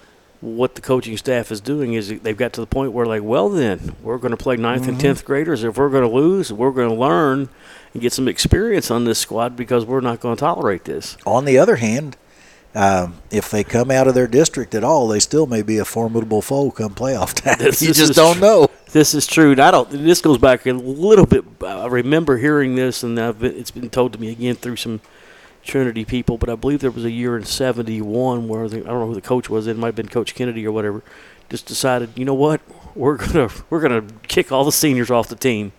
what the coaching staff is doing. Is they've got to the point where, like, well, then we're going to play ninth Mm-hmm. and tenth graders. If we're going to lose, we're going to learn and get some experience on this squad because we're not going to tolerate this. On the other hand, um, if they come out of their district at all, they still may be a formidable foe come playoff time. This- you this just don't tr- know. This is true. And I don't. This goes back a little bit. I remember hearing this, and been, it's been told to me again through some Trinity people. But I believe there was a year in '71 where the, I don't know who the coach was. It might have been Coach Kennedy or whatever. Just decided, you know what, we're gonna we're gonna kick all the seniors off the team.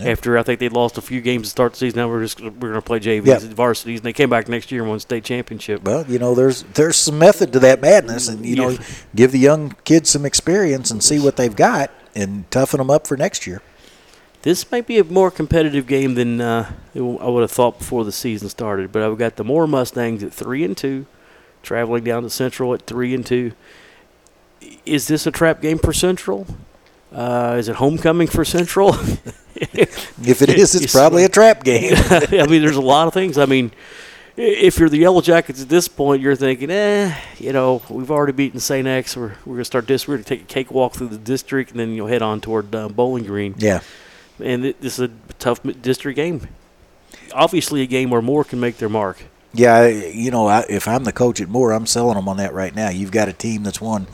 Yeah. After I think they lost a few games to start the season, now we're just we're gonna play JVs Yeah. and varsities, and they came back next year and won state championship. Well, you know, there's there's some method to that madness, and you know, give the young kids some experience and see what they've got, and toughen them up for next year. This might be a more competitive game than uh, I would have thought before the season started. But I've got the Moore Mustangs at three and two, traveling down to Central at three and two. Is this a trap game for Central? Uh, is it homecoming for Central? If it is, it's probably a trap game. I mean, there's a lot of things. I mean, if you're the Yellow Jackets at this point, you're thinking, eh, you know, we've already beaten St. X. We're, we're going to start this. We're going to take a cakewalk through the district, and then you'll head on toward uh, Bowling Green. yeah, and it, this is a tough district game. Obviously, a game where Moore can make their mark. yeah. You know, I, if I'm the coach at Moore, I'm selling them on that right now. You've got a team that's won,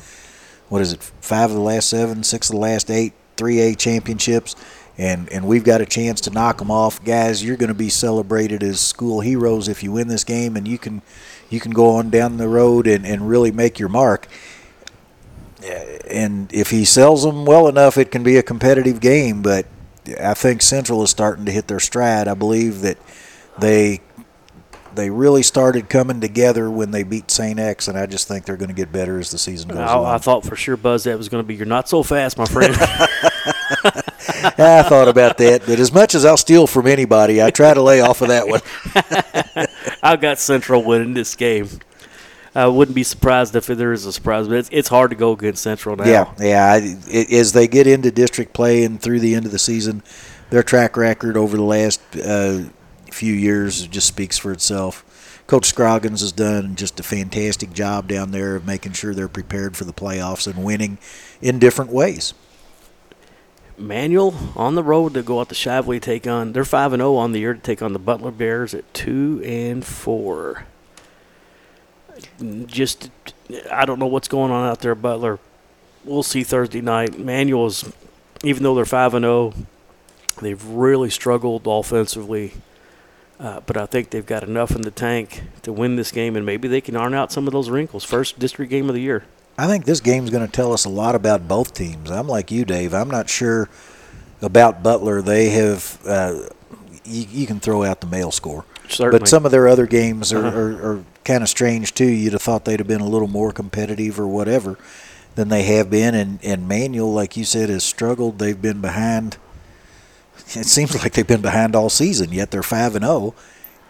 what is it, five of the last seven, six of the last eight, three A championships, and and we've got a chance to knock them off, guys. You're going to be celebrated as school heroes if you win this game, and you can you can go on down the road and, and really make your mark. And if he sells them well enough, it can be a competitive game. But I think Central is starting to hit their stride. I believe that they they really started coming together when they beat St. X, and I just think they're going to get better as the season goes I, along. I thought for sure, Buzz, that was going to be you're not so fast, my friend. I thought about that, but as much as I'll steal from anybody, I try to lay off of that one. I've got Central winning this game. I wouldn't be surprised if there is a surprise, but it's, it's hard to go against Central now. Yeah, yeah. I, it, as they get into district play and through the end of the season, their track record over the last uh, few years just speaks for itself. Coach Scroggins has done just a fantastic job down there of making sure they're prepared for the playoffs and winning in different ways. Manual on the road to go out to Shively take on. They're five and zero on the year to take on the Butler Bears at two and four. Just, I don't know what's going on out there, Butler. We'll see Thursday night. Manual's, even though they're five and zero, they've really struggled offensively. Uh, but I think they've got enough in the tank to win this game, and maybe they can iron out some of those wrinkles. First district game of the year. I think this game's going to tell us a lot about both teams. I'm like you, Dave. I'm not sure about Butler. They have. Uh, you, you can throw out the Male score, Certainly. but some of their other games are, Uh-huh. are, are kind of strange too. You'd have thought they'd have been a little more competitive or whatever than they have been. And, and Manual, like you said, has struggled. They've been behind. It seems like they've been behind all season. Yet they're five and zero.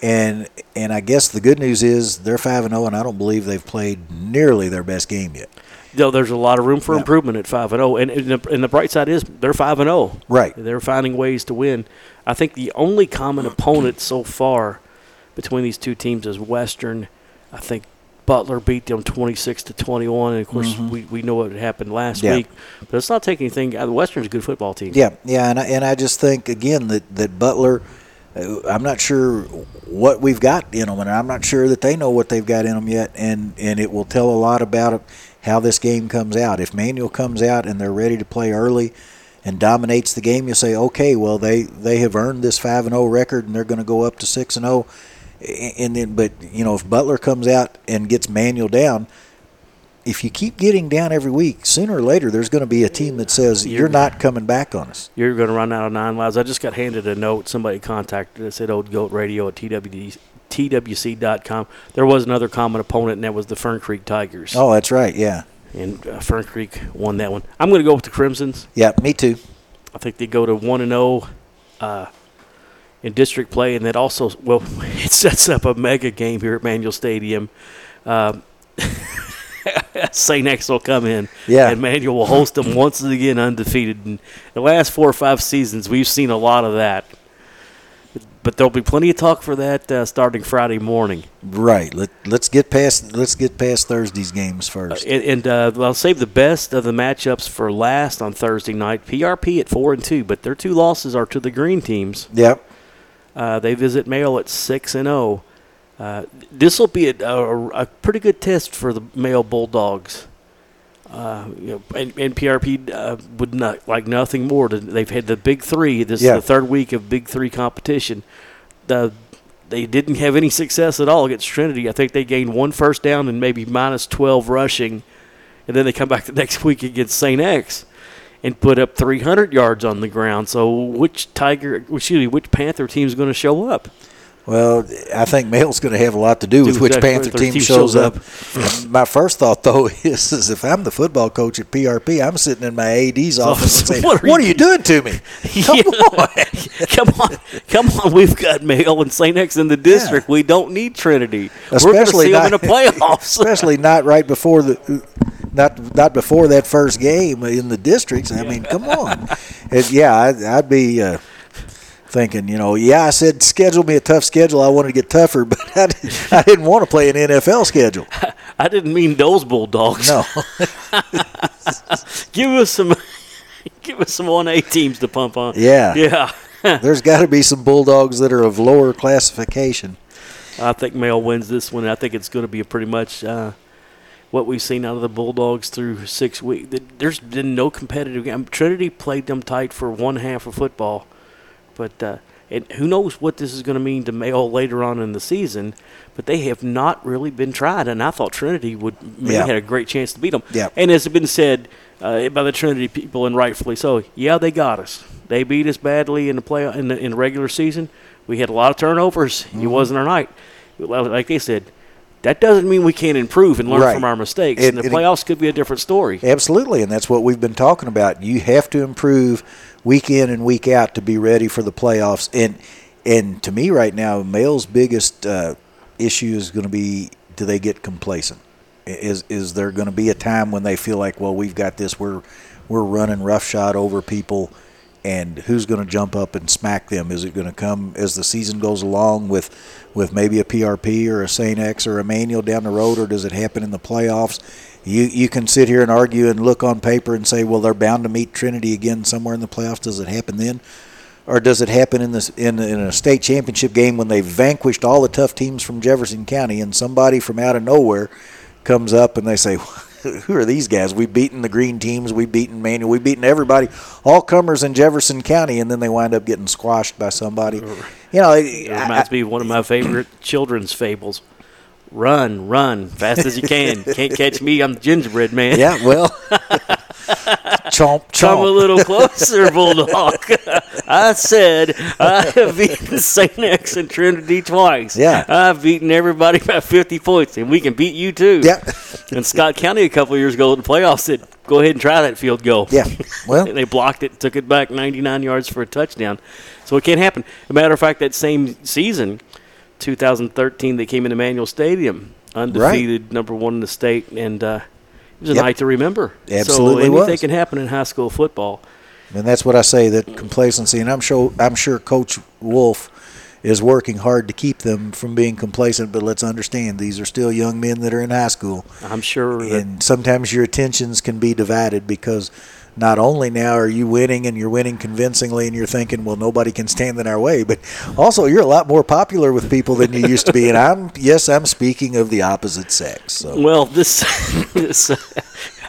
And and I guess the good news is they're five and zero, and I don't believe they've played nearly their best game yet. Though there's a lot of room for Yeah. improvement at five and zero, and and the, and the bright side is they're five and zero. Right. They're finding ways to win. I think the only common opponent so far between these two teams is Western. I think Butler beat them 26 to 21, and of course we, we know what happened last Mm-hmm. Yeah. week. But it's not taking anything. The Western's a good football team. Yeah, yeah, and I, and I just think again that that Butler, uh, I'm not sure what we've got in them, and I'm not sure that they know what they've got in them yet, and and it will tell a lot about how this game comes out. If Manual comes out and they're ready to play early and dominates the game, you'll say, okay, well they they have earned this five and zero record, and they're going to go up to six and zero. And then, but you know, if Butler comes out and gets Manual down, if you keep getting down every week, sooner or later there's going to be a team that says you're not coming back on us. You're going to run out of nine lives. I just got handed a note. Somebody contacted us at Old Goat Radio at TWD, TWC.com. There was another common opponent, and that was the Fern Creek Tigers. Oh, that's right. Yeah. And uh, Fern Creek won that one. I'm going to go with the Crimsons. Yeah, me too. I think they go to 1 and 0 uh, in district play, and that also, well, it sets up a mega game here at Manual Stadium. Uh, St. X will come in, Yeah. and Manual will host them once again undefeated. And the last four or five seasons, we've seen a lot of that. But there'll be plenty of talk for that uh, starting Friday morning. Right. Let Let's get past Let's get past Thursday's games first. And, and uh, I'll save the best of the matchups for last on Thursday night. PRP at four and two, but their two losses are to the green teams. yep. Uh, they visit Male at six and zero. Uh, this will be a, a, a pretty good test for the Male Bulldogs. Uh, you know, and, and PRP uh, would not like nothing more. To, they've had the Big Three. This Yeah. is the third week of Big Three competition. The, they didn't have any success at all against Trinity. I think they gained one first down and maybe minus twelve rushing, and then they come back the next week against Saint X and put up 300 yards on the ground. So which Tiger, excuse me, which Panther team is going to show up? Well, I think Male's going to have a lot to do with which exactly Panther team team shows shows up. My first thought, though, is, is if I'm the football coach at PRP, I'm sitting in my AD's office and saying, what "What are are, you you doing to me? Come Yeah. on!" come on, come on! We've got Mail and Saint X in the district. We don't need Trinity. We're going to Especially see them in the playoffs. Especially not right before the. Not, not before that first game in the districts. I mean, come on. It, yeah, I'd, I'd be uh, thinking, you know, yeah, I said schedule me a tough schedule. I wanted to get tougher, but I, didn't- I didn't want to play an NFL schedule. I didn't mean those Bulldogs. No. give us some, give us some one A teams to pump on. Yeah. yeah. There's got to be some Bulldogs that are of lower classification. I think Male wins this one. I think it's going to be a pretty much uh, what we've seen out of the Bulldogs through six weeks. There's been no competitive game. Trinity played them tight for one half of football, but uh, and who knows what this is going to mean to Male later on in the season. But they have not really been tried, and I thought Trinity would maybe Yeah. had a great chance to beat them. Yeah. And as has been said uh, by the Trinity people, and rightfully so, yeah, they got us. They beat us badly in the play in the, in the regular season. We had a lot of turnovers. Mm-hmm. It wasn't our night. Like they said, that doesn't mean we can't improve and learn Right. from our mistakes. And- and the and it- playoffs could be a different story. Absolutely, and that's what we've been talking about. You have to improve week in and week out to be ready for the playoffs. And and to me, right now, Male's biggest uh, issue is going to be: do they get complacent? Is is there going to be a time when they feel like, well, we've got this, we're we're running roughshod over people, and who's going to jump up and smack them? Is it going to come as the season goes along with with maybe a PRP or a Saint X or a Manual down the road, or does it happen in the playoffs? You you can sit here and argue and look on paper and say, well, they're bound to meet Trinity again somewhere in the playoffs. Does it happen then? Or does it happen in this in, in a state championship game when they've vanquished all the tough teams from Jefferson County and somebody from out of nowhere comes up and they say, "Who are these guys? We've beaten the green teams, we've beaten Manual, we've beaten everybody, all comers in Jefferson County," and then they wind up getting squashed by somebody. You know, It reminds me of one of my favorite children's fables. Run, run, fast as you can. Can't catch me, I'm the gingerbread man. yeah, well, chomp Come a little closer, Bulldog. I said I have beaten St. X and Trinity twice. Yeah. I've beaten everybody by 50 points, and we can beat you too. Yeah, And Scott County a couple of years ago in the playoffs said, go ahead and try that field goal. yeah. Well, And they blocked it, took it back 99 yards for a touchdown. So it can't happen. As a matter of fact, that same season, 2013, they came into Manual Stadium, undefeated, number one in the state, and uh, it was a Yep. night to remember. Absolutely so anything was. can happen in high school football. And that's what I say that complacency, and I'm sure I'm sure Coach Wolfe is working hard to keep them from being complacent. But let's understand these are still young men that are in high school, I'm sure that and sometimes your attentions can be divided because not only now are you winning and you're winning convincingly, and you're thinking, well, nobody can stand in our way, but also you're a lot more popular with people than you used to be. And I'm yes, I'm speaking of the opposite sex. So Well, this, this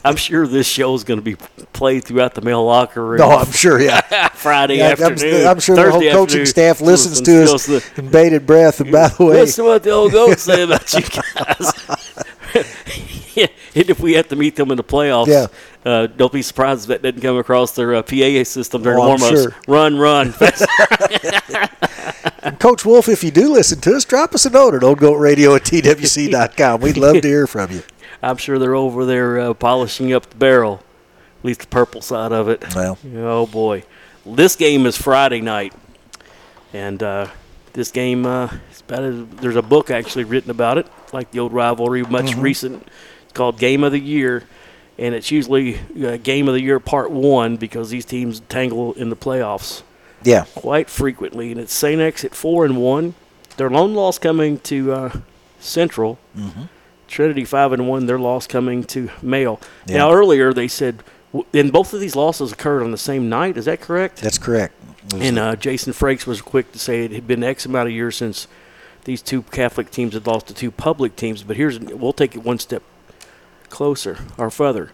I'm sure this show is going to be played throughout the Male locker room. no, I'm sure, yeah. Friday Yeah, I'm, afternoon. I'm sure the whole coaching staff listens to us the- in bated breath. And by the way, Listen to what the old goats say about you guys. Yeah, and if we have to meet them in the playoffs, Yeah. uh, don't be surprised if that didn't come across their uh, PA system during Oh, I'm warm-ups. sure. Run, run. Coach Wolfe, if you do listen to us, drop us a note at oldgoatradio at twc.com. We'd love to hear from you. I'm sure they're over there uh, polishing up the barrel, at least the purple side of it. Well, Oh boy, this game is Friday night, and uh, this game uh, is about a, there's a book actually written about it, like the old rivalry, much recent. It's called Game of the Year, and it's usually uh, Game of the Year Part One because these teams tangle in the playoffs yeah, quite frequently, and it's Saint X at four and one. Their lone loss coming to uh, Central. Trinity five and one. Their loss coming to Male. Yeah. Now earlier they said, and both of these losses occurred on the same night. Is that correct? that's correct. And uh, Jason Frakes was quick to say it had been X amount of years since these two Catholic teams had lost to two public teams. But here's we'll take it one step closer or further.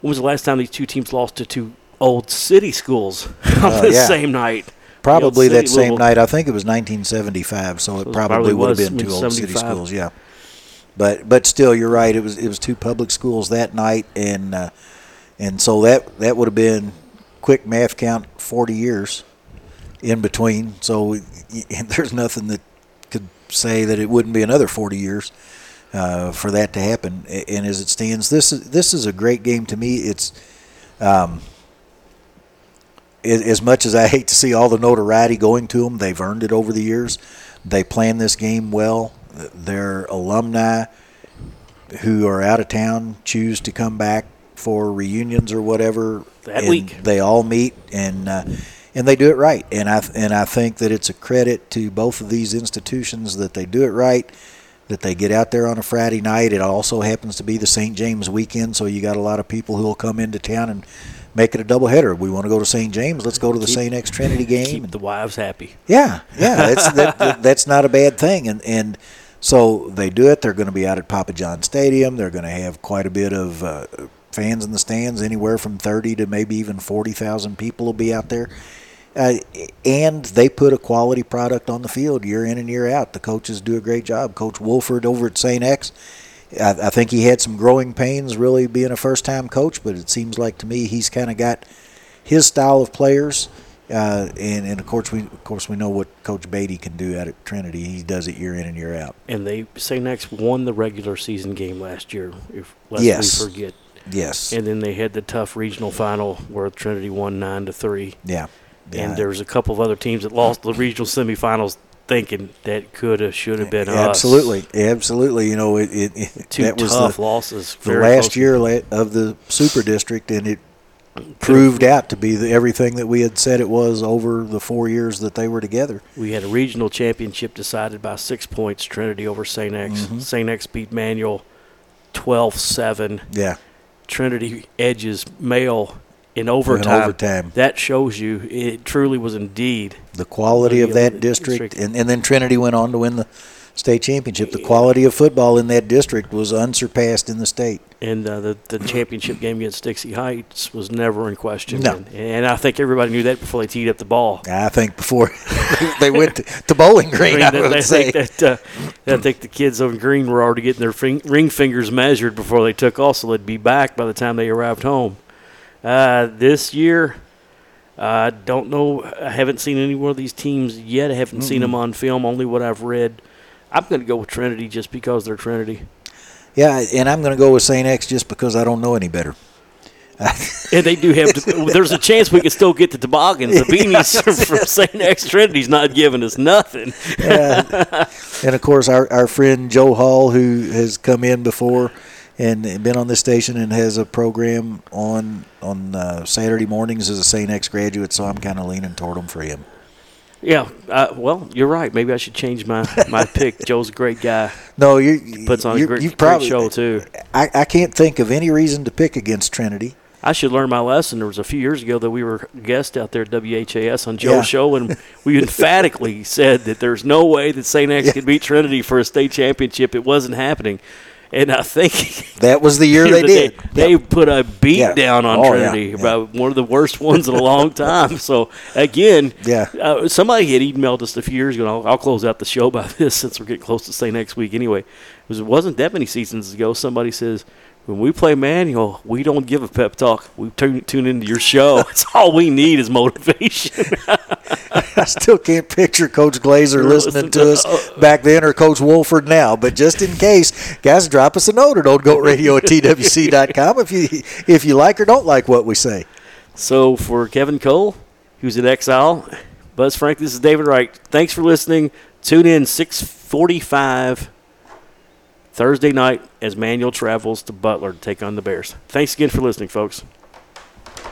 When was the last time these two teams lost to two old city schools on Uh, the yeah. same night? probably that same Louisville. night. I think it was 1975, so it it probably, probably would have been two old city schools. Yeah, but but still, you're right. It was it was two public schools that night, and uh, and so that that would have been quick math count 40 years in between. So there's nothing that could say that it wouldn't be another 40 years uh, for that to happen. And as it stands, this is this is a great game to me. It's um, as much as I hate to see all the notoriety going to them, they've earned it over the years. They plan this game well. Their alumni who are out of town choose to come back for reunions or whatever. That and week. they all meet and uh, and they do it right. And I and I think that it's a credit to both of these institutions that they do it right. That they get out there on a Friday night. It also happens to be the St. James weekend, so you got a lot of people who will come into town and make it a doubleheader. We want to go to St. James. Let's go to the Keep- St. X Trinity game. Keep the wives happy. Yeah, yeah, that's that, that- that's not a bad thing, and and so they do it. They're going to be out at Papa John Stadium. They're going to have quite a bit of uh, fans in the stands, anywhere from thirty to maybe even forty thousand people will be out there. Uh, and they put a quality product on the field year in and year out. The coaches do a great job. Coach Wolford over at St. X, I, I think he had some growing pains really being a first time coach, but it seems like to me he's kind of got his style of players. Uh, and, and of course we of course we know what Coach Beatty can do out at Trinity. He does it year in and year out. And they St. X won the regular season game last year, if lest Yes. we forget. Yes. And then they had the tough regional final where Trinity won nine to three. yeah. yeah. And there was a couple of other teams that lost the regional semifinals, thinking that could have, should have been us. absolutely, absolutely. You know, it, it, it Two that was tough the, losses. the last year of the Super District, and it proved out to be the, everything that we had said it was over the four years that they were together. We had a regional championship decided by six points. Trinity over St. X. Mm-hmm. St. X beat Manual 12-7. Yeah, Trinity edges Male in overtime. overtime. That shows you it truly was indeed. the quality of Yeah, that district, district. and, and then Trinity went on to win the state championship. The quality of football in that district was unsurpassed in the state. And uh, the, the championship game against Dixie Heights was never in question. No. And, and I think everybody knew that before they teed up the ball. I think before they went to, to Bowling Green, I I would I say. think that uh, I think the kids on Green were already getting their fing- ring fingers measured before they took off, so they'd be back by the time they arrived home. Uh, this year, I don't know. I haven't seen any one of these teams yet. I haven't seen them on film. Only what I've read. I'm going to go with Trinity just because they're Trinity, Yeah, and I'm going to go with St. X just because I don't know any better. and they do have. there's a chance we could still get the toboggans. The beanies from St. X Trinity's not giving us nothing. and of course, our, our friend Joe Hall, who has come in before and been on this station and has a program on on uh, Saturday mornings as a St. X graduate, so I'm kind of leaning toward him for him. Yeah, uh, well, you're right. Maybe I should change my, my pick. Joe's a great guy. No, you Puts on a great, you great probably, show too. I, I can't think of any reason to pick against Trinity. I should learn my lesson. There was a few years ago that we were guest out there at WHAS on Joe's Yeah. show, and we emphatically said that there's no way that St. X Yeah. could beat Trinity for a state championship. It wasn't happening. And I think That was the year they did. They, put a beat Yeah. down on Oh, Trinity, yeah. about one of the worst ones in a long time. So again, Yeah. uh, somebody had emailed us a few years ago. And I'll, I'll close out the show by this since we're getting close to say next week. Anyway, it, was, it wasn't that many seasons ago. Somebody says. When we play manual, we don't give a pep talk. We tune, tune into your show. That's all we need is motivation. I still can't picture Coach Glaser listening to us back then or Coach Wolford now. But just in case, guys, drop us a note at oldgoatradio at twc.com if you if you like or don't like what we say. So for Kevin Cole, who's in exile, Buzz Frank, this is David Wright. Thanks for listening. Tune in 645 Thursday night as Manual travels to Butler to take on the Bears. Thanks again for listening, folks.